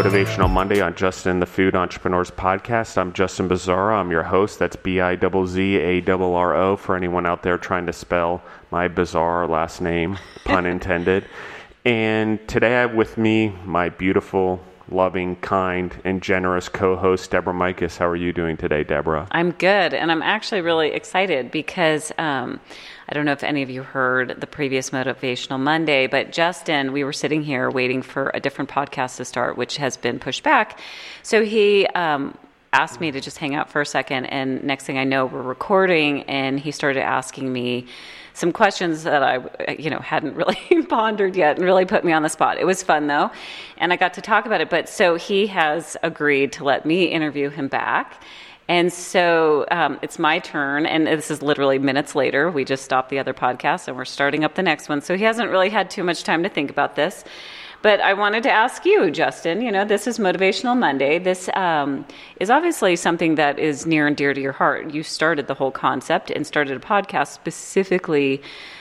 Motivational Monday on Justin the Food Entrepreneurs Podcast. I'm Justin Bizarro. I'm your host. That's B I Z Z A R R O for anyone out there trying to spell my bizarre last name, pun intended. And today I have with me my beautiful, loving, kind, and generous co host, Deborah Micus. How are you doing today, Deborah? I'm good, and I'm actually really excited because. Um, I don't know if any of you heard the previous Motivational Monday, but Justin, we were sitting here waiting for a different podcast to start, which has been pushed back. So he um, asked me to just hang out for a second, and next thing I know, we're recording, and he started asking me some questions that I, you know, hadn't really pondered yet, and really put me on the spot. It was fun though, and I got to talk about it. But so he has agreed to let me interview him back. And so um, it's my turn, and this is literally minutes later. We just stopped the other podcast and we're starting up the next one. So he hasn't really had too much time to think about this. But I wanted to ask you, Justin, you know, this is Motivational Monday. This um, is obviously something that is near and dear to your heart. You started the whole concept and started a podcast specifically,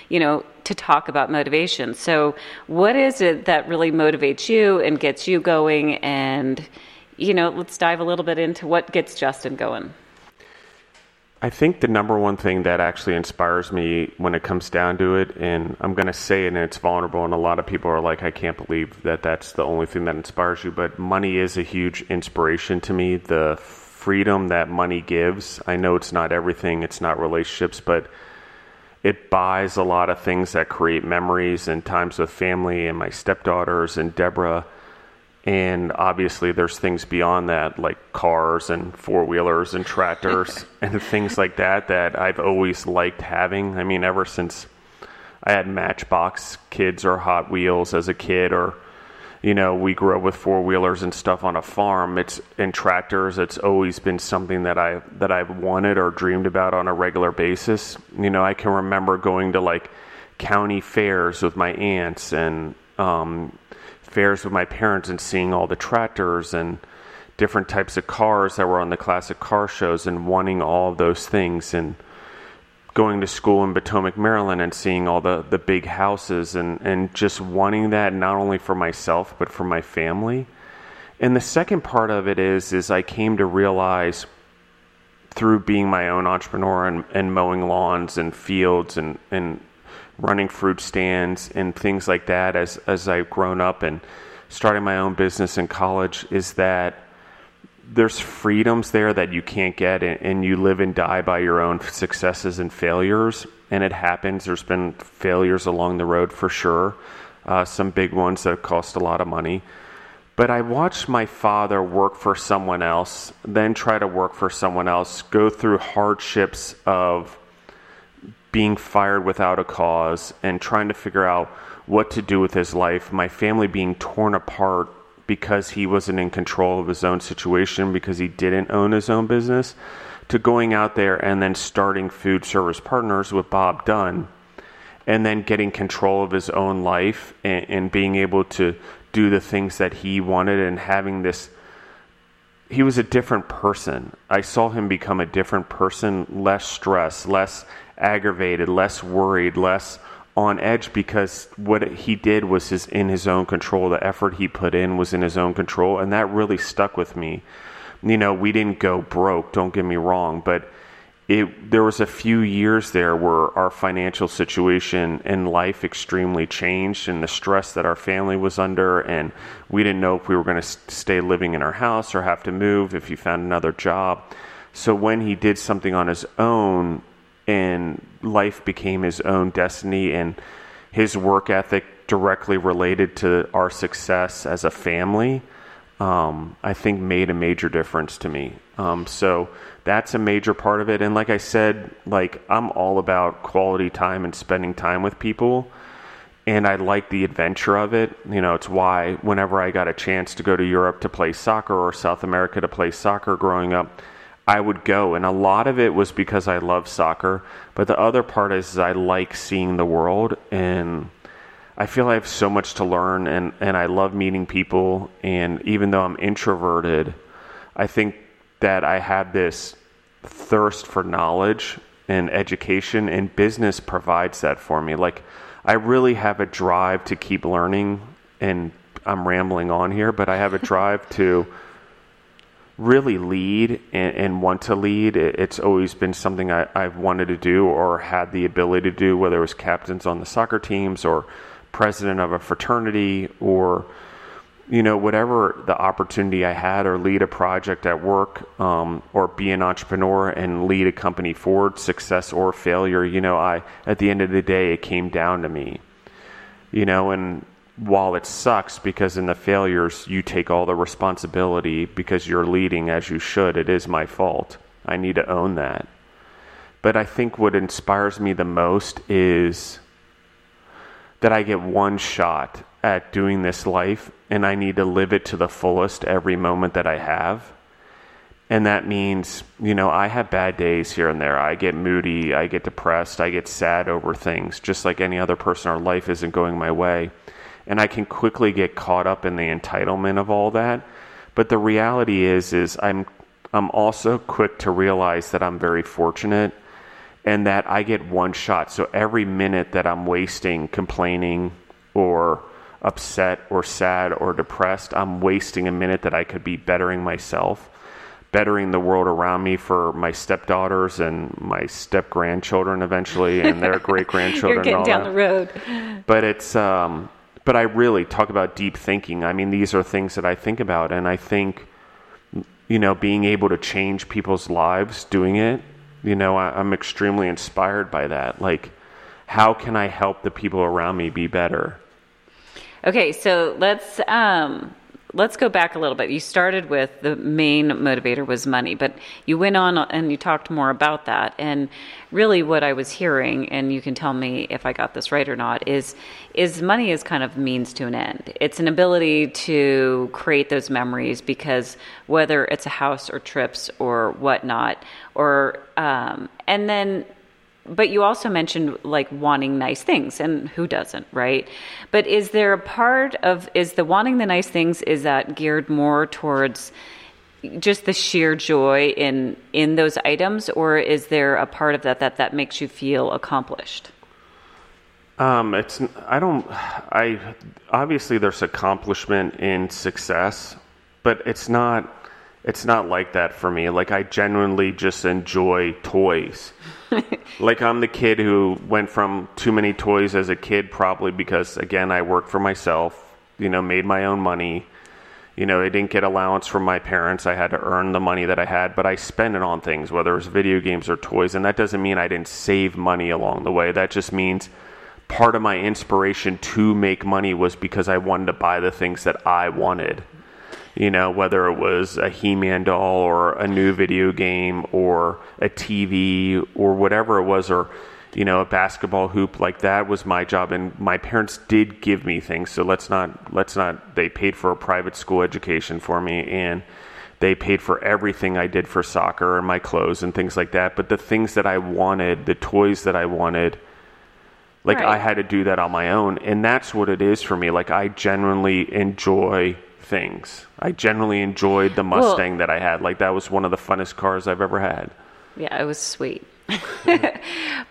you know, to talk about motivation. So, what is it that really motivates you and gets you going and you know, let's dive a little bit into what gets Justin going. I think the number one thing that actually inspires me when it comes down to it, and I'm going to say it and it's vulnerable, and a lot of people are like, I can't believe that that's the only thing that inspires you, but money is a huge inspiration to me. The freedom that money gives, I know it's not everything, it's not relationships, but it buys a lot of things that create memories and times with family and my stepdaughters and Deborah and obviously there's things beyond that like cars and four-wheelers and tractors and things like that that I've always liked having. I mean ever since I had Matchbox kids or Hot Wheels as a kid or you know, we grew up with four wheelers and stuff on a farm. It's in tractors. It's always been something that I that I've wanted or dreamed about on a regular basis. You know, I can remember going to like county fairs with my aunts and um, fairs with my parents and seeing all the tractors and different types of cars that were on the classic car shows and wanting all of those things and going to school in Potomac, Maryland and seeing all the, the big houses and, and just wanting that not only for myself but for my family. And the second part of it is is I came to realize through being my own entrepreneur and, and mowing lawns and fields and, and running fruit stands and things like that as as I've grown up and starting my own business in college is that there's freedoms there that you can't get and, you live and die by your own successes and failures. And it happens. There's been failures along the road for sure. Uh, some big ones that cost a lot of money. But I watched my father work for someone else, then try to work for someone else, go through hardships of being fired without a cause and trying to figure out what to do with his life, my family being torn apart because he wasn't in control of his own situation because he didn't own his own business, to going out there and then starting Food Service Partners with Bob Dunn and then getting control of his own life and, and being able to do the things that he wanted and having this he was a different person. I saw him become a different person, less stress, less aggravated, less worried, less on edge because what he did was his in his own control. The effort he put in was in his own control, and that really stuck with me. You know, we didn't go broke. Don't get me wrong, but it there was a few years there where our financial situation in life extremely changed, and the stress that our family was under, and we didn't know if we were going to stay living in our house or have to move if he found another job. So when he did something on his own, and life became his own destiny and his work ethic directly related to our success as a family um, i think made a major difference to me um, so that's a major part of it and like i said like i'm all about quality time and spending time with people and i like the adventure of it you know it's why whenever i got a chance to go to europe to play soccer or south america to play soccer growing up I would go. And a lot of it was because I love soccer. But the other part is, is I like seeing the world and I feel I have so much to learn and, and I love meeting people. And even though I'm introverted, I think that I have this thirst for knowledge and education, and business provides that for me. Like, I really have a drive to keep learning and I'm rambling on here, but I have a drive to really lead and, and want to lead. It, it's always been something I, I've wanted to do or had the ability to do, whether it was captains on the soccer teams or president of a fraternity or you know whatever the opportunity I had or lead a project at work um, or be an entrepreneur and lead a company forward, success or failure. You know, I at the end of the day it came down to me. You know, and while it sucks because in the failures you take all the responsibility because you're leading as you should, it is my fault. I need to own that. But I think what inspires me the most is that I get one shot at doing this life and I need to live it to the fullest every moment that I have. And that means, you know, I have bad days here and there. I get moody, I get depressed, I get sad over things, just like any other person. Our life isn't going my way and I can quickly get caught up in the entitlement of all that. But the reality is is I'm I'm also quick to realize that I'm very fortunate and that I get one shot. So every minute that I'm wasting complaining or upset or sad or depressed, I'm wasting a minute that I could be bettering myself, bettering the world around me for my stepdaughters and my step grandchildren eventually and their great grandchildren. You're getting down that. the road. But it's um but I really talk about deep thinking. I mean, these are things that I think about, and I think, you know, being able to change people's lives doing it, you know, I, am extremely inspired by that. Like, how can I help the people around me be better? Okay, so let's um, let's go back a little bit. You started with the main motivator was money, but you went on and you talked more about that. And really, what I was hearing, and you can tell me if I got this right or not, is is money is kind of means to an end. It's an ability to create those memories because whether it's a house or trips or whatnot, or um, and then but you also mentioned like wanting nice things and who doesn't right? But is there a part of is the wanting the nice things is that geared more towards just the sheer joy in in those items or is there a part of that that that makes you feel accomplished? Um, it's I don't I obviously there's accomplishment in success, but it's not it's not like that for me. Like I genuinely just enjoy toys. like I'm the kid who went from too many toys as a kid, probably because again I worked for myself. You know, made my own money. You know, I didn't get allowance from my parents. I had to earn the money that I had, but I spent it on things, whether it was video games or toys. And that doesn't mean I didn't save money along the way. That just means part of my inspiration to make money was because I wanted to buy the things that I wanted you know, whether it was a He Man doll or a new video game or a TV or whatever it was, or, you know, a basketball hoop, like that was my job. And my parents did give me things. So let's not, let's not, they paid for a private school education for me and they paid for everything I did for soccer and my clothes and things like that. But the things that I wanted, the toys that I wanted, like right. I had to do that on my own. And that's what it is for me. Like I genuinely enjoy things. I generally enjoyed the Mustang well, that I had. Like that was one of the funnest cars I've ever had. Yeah, it was sweet.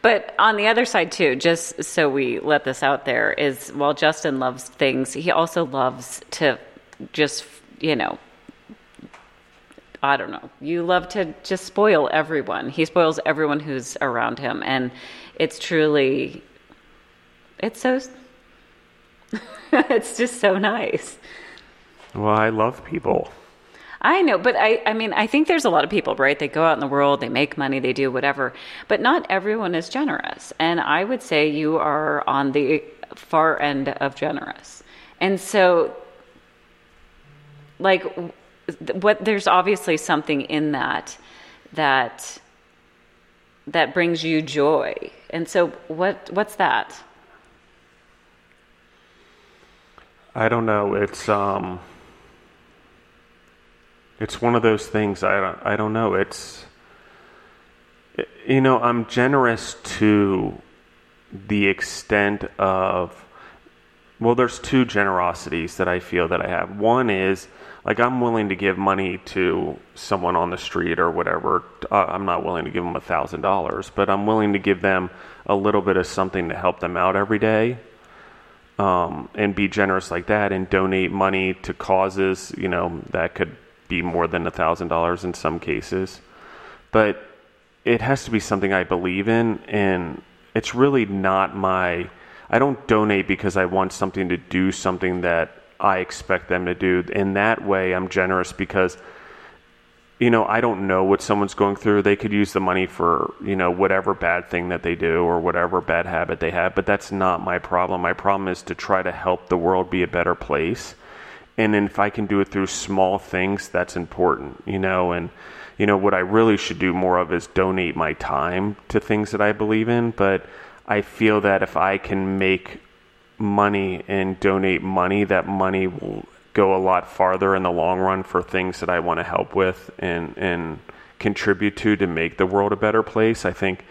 but on the other side too, just so we let this out there is while Justin loves things, he also loves to just, you know, I don't know. You love to just spoil everyone. He spoils everyone who's around him and it's truly it's so it's just so nice. Well, I love people. I know, but I, I mean, I think there's a lot of people, right? They go out in the world, they make money, they do whatever, but not everyone is generous. And I would say you are on the far end of generous. And so, like, what there's obviously something in that that that brings you joy. And so, what what's that? I don't know. It's um it's one of those things I don't, I don't know. It's you know, I'm generous to the extent of well, there's two generosities that I feel that I have. One is like I'm willing to give money to someone on the street or whatever. Uh, I'm not willing to give them a thousand dollars, but I'm willing to give them a little bit of something to help them out every day. um, and be generous like that and donate money to causes, you know, that could be more than a thousand dollars in some cases. But it has to be something I believe in, and it's really not my. I don't donate because I want something to do something that I expect them to do. In that way, I'm generous because you know, I don't know what someone's going through. They could use the money for, you know, whatever bad thing that they do or whatever bad habit they have, but that's not my problem. My problem is to try to help the world be a better place. And then if I can do it through small things, that's important, you know, and you know what I really should do more of is donate my time to things that I believe in, but I feel that if I can make money and donate money, that money will go a lot farther in the long run for things that I want to help with and and contribute to to make the world a better place. I think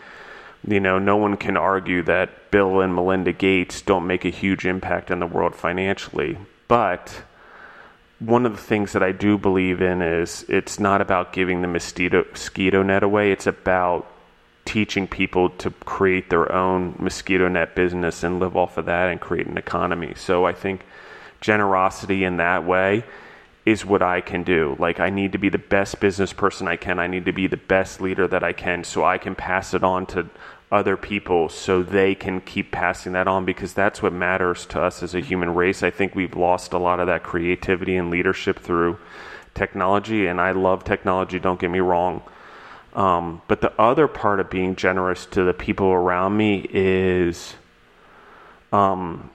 you know no one can argue that Bill and Melinda Gates don't make a huge impact in the world financially, but one of the things that I do believe in is it's not about giving the mosquito, mosquito net away. It's about teaching people to create their own mosquito net business and live off of that and create an economy. So I think generosity in that way is what I can do. Like, I need to be the best business person I can. I need to be the best leader that I can so I can pass it on to other people so they can keep passing that on because that's what matters to us as a human race. I think we've lost a lot of that creativity and leadership through technology, and I love technology, don't get me wrong. Um, but the other part of being generous to the people around me is um,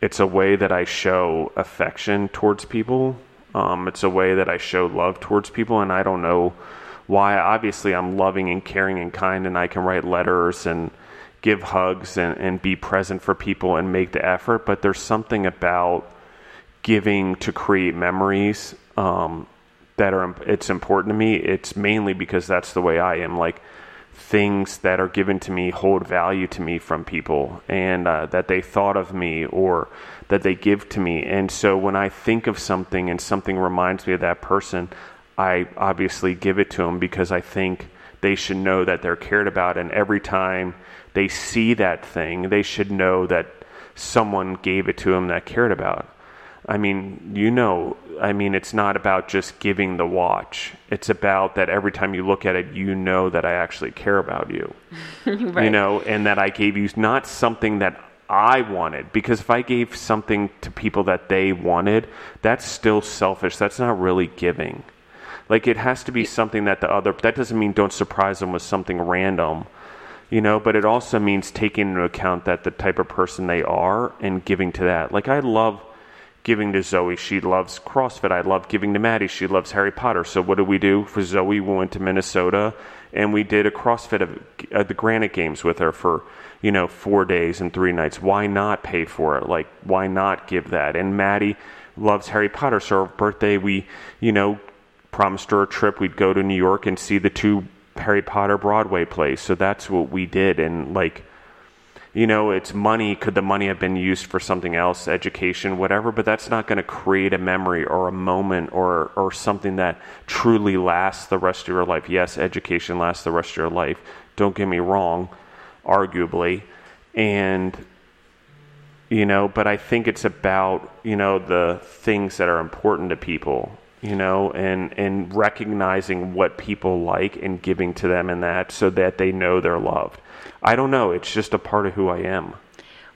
it's a way that I show affection towards people. Um, it's a way that I show love towards people, and I don't know why. Obviously, I'm loving and caring and kind, and I can write letters and give hugs and, and be present for people and make the effort. But there's something about giving to create memories um, that are it's important to me. It's mainly because that's the way I am. Like things that are given to me hold value to me from people and uh, that they thought of me or that they give to me. And so when I think of something and something reminds me of that person, I obviously give it to them because I think they should know that they're cared about. And every time they see that thing, they should know that someone gave it to them that cared about. I mean, you know, I mean, it's not about just giving the watch. It's about that every time you look at it, you know that I actually care about you. right. You know, and that I gave you not something that I wanted. Because if I gave something to people that they wanted, that's still selfish. That's not really giving. Like, it has to be something that the other, that doesn't mean don't surprise them with something random you know but it also means taking into account that the type of person they are and giving to that like i love giving to Zoe. She loves CrossFit. I love giving to Maddie. She loves Harry Potter. So what did we do for Zoe? We went to Minnesota and we did a CrossFit at uh, the Granite Games with her for you know four days and three nights. Why not pay for it? Like why not give that? And Maddie loves Harry Potter. So her birthday, we you know promised her a trip. We'd go to New York and see the two Harry Potter Broadway plays. So that's what we did. And like you know, it's money. Could the money have been used for something else, education, whatever? But that's not going to create a memory or a moment or, or something that truly lasts the rest of your life. Yes, education lasts the rest of your life. Don't get me wrong, arguably. And, you know, but I think it's about, you know, the things that are important to people you know, and and recognizing what people like and giving to them in that so that they know they're loved. I don't know. It's just a part of who I am.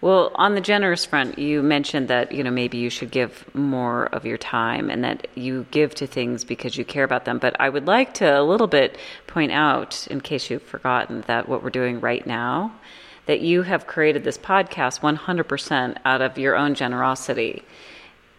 Well, on the generous front, you mentioned that you know maybe you should give more of your time and that you give to things because you care about them. But I would like to a little bit point out, in case you've forgotten, that what we're doing right now, that you have created this podcast 100% out of your own generosity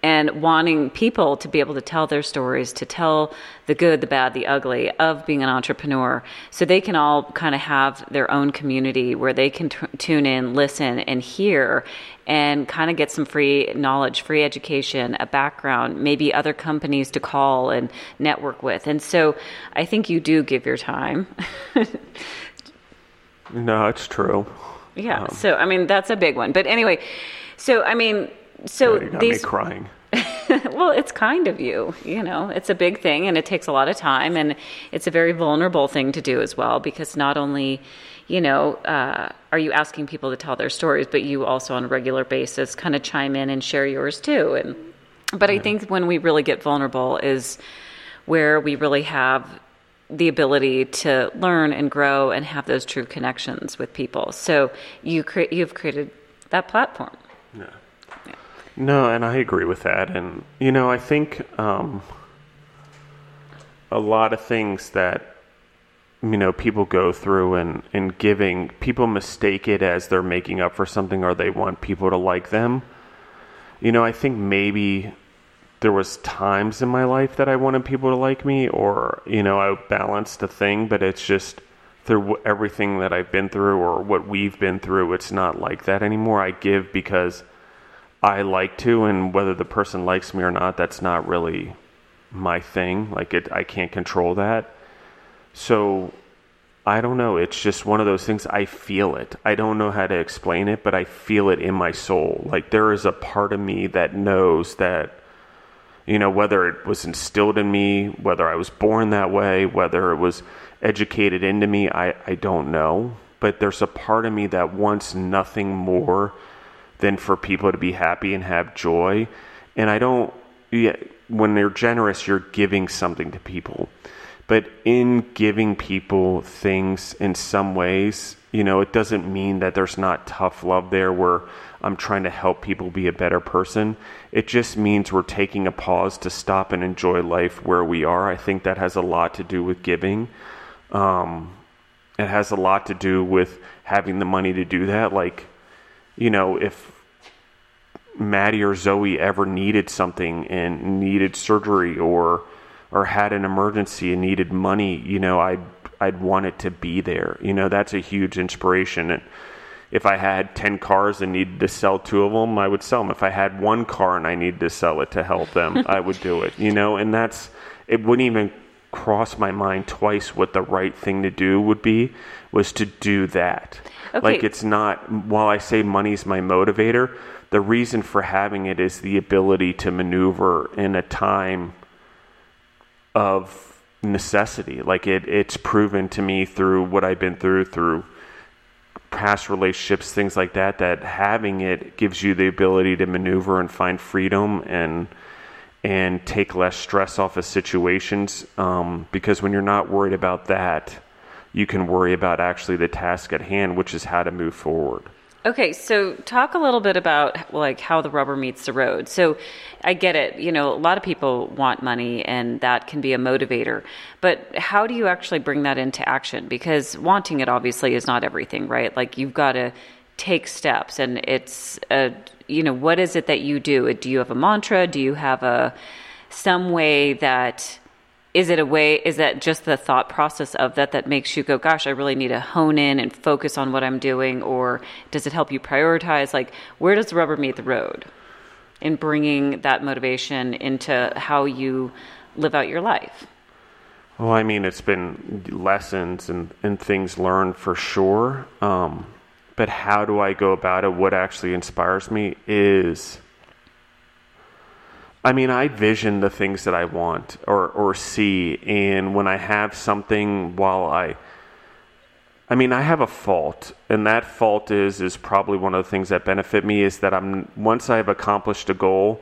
and wanting people to be able to tell their stories, to tell the good, the bad, the ugly of being an entrepreneur. So they can all kind of have their own community where they can t- tune in, listen, and hear and kind of get some free knowledge, free education, a background, maybe other companies to call and network with. And so I think you do give your time. no, it's true. Yeah. Um, so, I mean, that's a big one. But anyway, so, I mean, so got these crying. well, it's kind of you. You know, it's a big thing and it takes a lot of time and it's a very vulnerable thing to do as well because not only, you know, uh, are you asking people to tell their stories, but you also on a regular basis kind of chime in and share yours too. And but I think when we really get vulnerable is where we really have the ability to learn and grow and have those true connections with people. So you cre- you've created that platform. Yeah. No, and I agree with that. And you know, I think um, a lot of things that you know people go through and and giving people mistake it as they're making up for something or they want people to like them. You know, I think maybe there was times in my life that I wanted people to like me or you know I balanced the thing but it's just through everything that I've been through or what we've been through it's not like that anymore I give because I like to and whether the person likes me or not that's not really my thing. Like it I can't control that. So I don't know. It's just one of those things. I feel it. I don't know how to explain it but I feel it in my soul. Like there is a part of me that knows that you know, whether it was instilled in me, whether I was born that way, whether it was educated into me, I, I don't know. But there's a part of me that wants nothing more than for people to be happy and have joy. And I don't, yeah, when they're generous, you're giving something to people. But in giving people things in some ways, you know, it doesn't mean that there's not tough love there where I'm trying to help people be a better person. It just means we're taking a pause to stop and enjoy life where we are. I think that has a lot to do with giving. Um, it has a lot to do with having the money to do that. Like, you know, if Maddie or Zoe ever needed something and needed surgery or or had an emergency and needed money, you know, I'd I'd want it to be there. You know, that's a huge inspiration. And if I had 10 cars and needed to sell two of them, I would sell them. If I had one car and I needed to sell it to help them, I would do it, you know, and that's, it wouldn't even cross my mind twice what the right thing to do would be was to do that. Okay. Like it's not, while I say money's my motivator, the reason for having it is the ability to maneuver in a time of necessity. Like it, it's proven to me through what I've been through, through past relationships, things like that, that having it gives you the ability to maneuver and find freedom and and take less stress off of situations. Um, because when you're not worried about that, you can worry about actually the task at hand, which is how to move forward. Okay, so talk a little bit about like how the rubber meets the road. So I get it, you know, a lot of people want money and that can be a motivator. But how do you actually bring that into action? Because wanting it obviously is not everything, right? Like you've got to take steps and it's a you know, what is it that you do? Do you have a mantra? Do you have a some way that is it a way is that just the thought process of that that makes you go gosh i really need to hone in and focus on what i'm doing? Or does it help you prioritize? Like where does the rubber meet the road in bringing that motivation into how you live out your life? Well i mean it's been lessons and, and things learned for sure. Um, but how do i go about it? What actually inspires me is I mean, I vision the things that I want or, or see, and when I have something while I I mean, I have a fault, and that fault is is probably one of the things that benefit me is that I'm once I've accomplished a goal,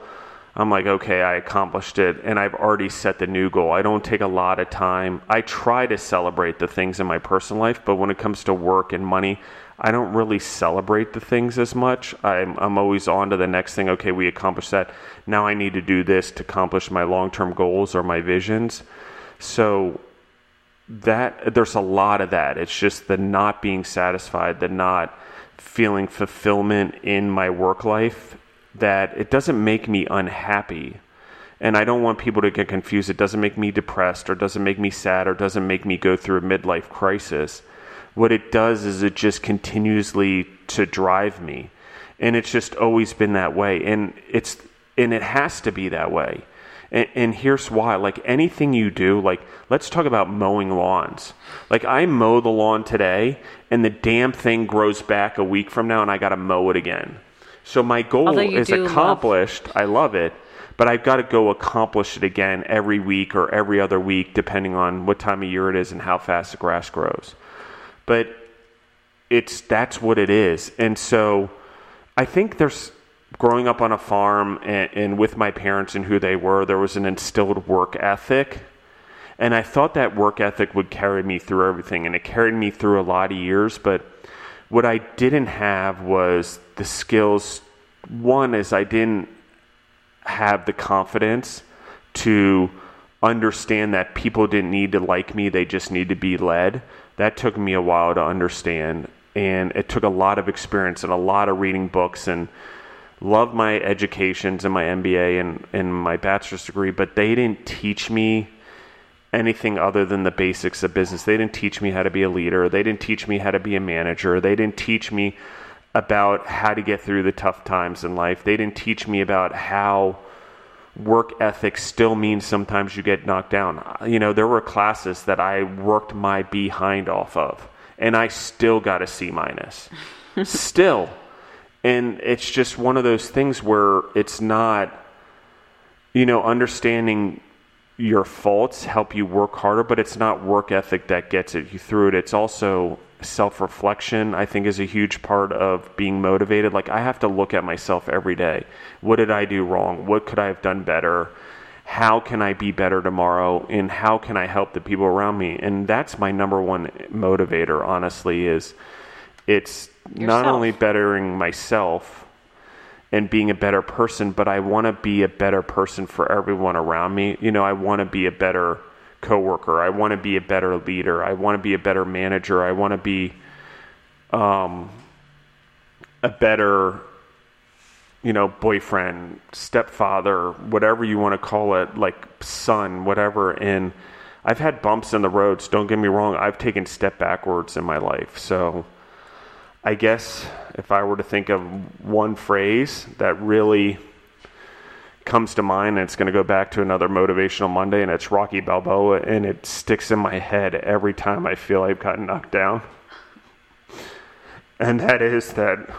I'm like, okay, I accomplished it, and I've already set the new goal. I don't take a lot of time. I try to celebrate the things in my personal life, but when it comes to work and money, I don't really celebrate the things as much. I'm, I'm always on to the next thing. Okay, we accomplished that. Now I need to do this to accomplish my long term goals or my visions. So that there's a lot of that. It's just the not being satisfied, the not feeling fulfillment in my work life that it doesn't make me unhappy. And I don't want people to get confused. It doesn't make me depressed or doesn't make me sad or doesn't make me go through a midlife crisis what it does is it just continuously to drive me. And it's just always been that way. And it's and it has to be that way. And, and, here's why. Like anything you do like let's talk about mowing lawns. Like i mow the lawn today and the damn thing grows back a week from now and i gotta mow it again. So my goal is accomplished love- i love it. But I've got to go accomplish it again every week or every other week, depending on what time of year it is and how fast the grass grows. But it's that's what it is, and so I think there's growing up on a farm and, and with my parents and who they were, there was an instilled work ethic. And I thought that work ethic would carry me through everything, and it carried me through a lot of years. But what I didn't have was the skills. One is I didn't have the confidence to understand that people didn't need to like me, they just need to be led. That took me a while to understand. And it took a lot of experience and a lot of reading books and love my educations and my MBA and, and my bachelor's degree, but they didn't teach me anything other than the basics of business. They didn't teach me how to be a leader. They didn't teach me how to be a manager. They didn't teach me about how to get through the tough times in life. They didn't teach me about how work ethic still means sometimes you get knocked down. You know, there were classes that I worked my behind off of, and I still got a C minus. still. And it's just one of those things where it's not, you know, understanding your faults help you work harder, but it's not work ethic that gets it you through it. It's also self reflection, I think, is a huge part of being motivated. Like, I have to look at myself every day. What did I do wrong? What could I have done better? How can I be better tomorrow? And how can I help the people around me? And that's my number one motivator, honestly, is it's Yourself. not only bettering myself and being a better person, but I want to be a better person for everyone around me. You know, I want to be a better coworker. I want to be a better leader. I want to be a better manager. I want to be um, a better, you know, boyfriend, stepfather, whatever you want to call it, like son, whatever. And I've had bumps in the roads. Don't get me wrong. I've taken step backwards in my life. So I guess if I were to think of one phrase that really comes to mind, and it's going to go back to another motivational Monday, and it's Rocky Balboa, and it sticks in my head every time I feel I've gotten knocked down. And that is that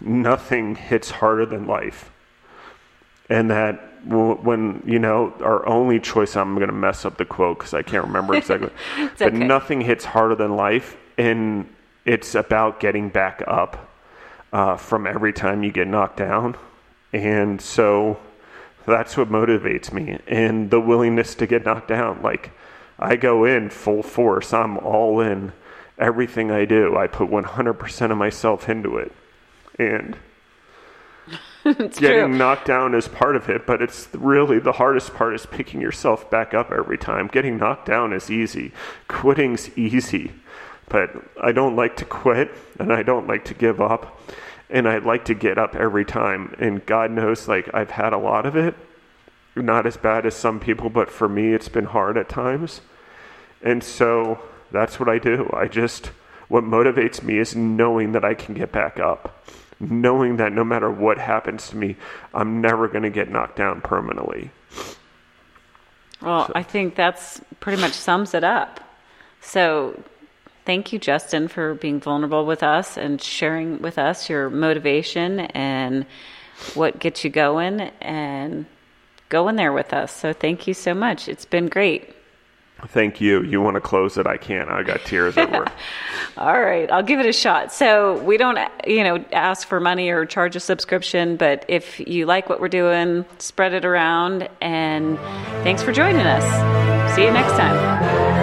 nothing hits harder than life. And that when, you know, our only choice, I'm going to mess up the quote because I can't remember exactly, but okay. nothing hits harder than life. And it's about getting back up uh, from every time you get knocked down. And so that's what motivates me and the willingness to get knocked down. Like, I go in full force, I'm all in. Everything I do, I put 100% of myself into it. And getting true. knocked down is part of it, but it's really the hardest part is picking yourself back up every time. Getting knocked down is easy, quitting's easy. But I don't like to quit and I don't like to give up. And I'd like to get up every time. And God knows, like, I've had a lot of it. Not as bad as some people, but for me, it's been hard at times. And so that's what I do. I just, what motivates me is knowing that I can get back up. Knowing that no matter what happens to me, I'm never going to get knocked down permanently. Well, so. I think that's pretty much sums it up. So Thank you, Justin, for being vulnerable with us and sharing with us your motivation and what gets you going and going there with us. So thank you so much. It's been great. Thank you. You want to close it? I can't. I got tears at work. All right, I'll give it a shot. So we don't, you know, ask for money or charge a subscription, but if you like what we're doing, spread it around. And thanks for joining us. See you next time.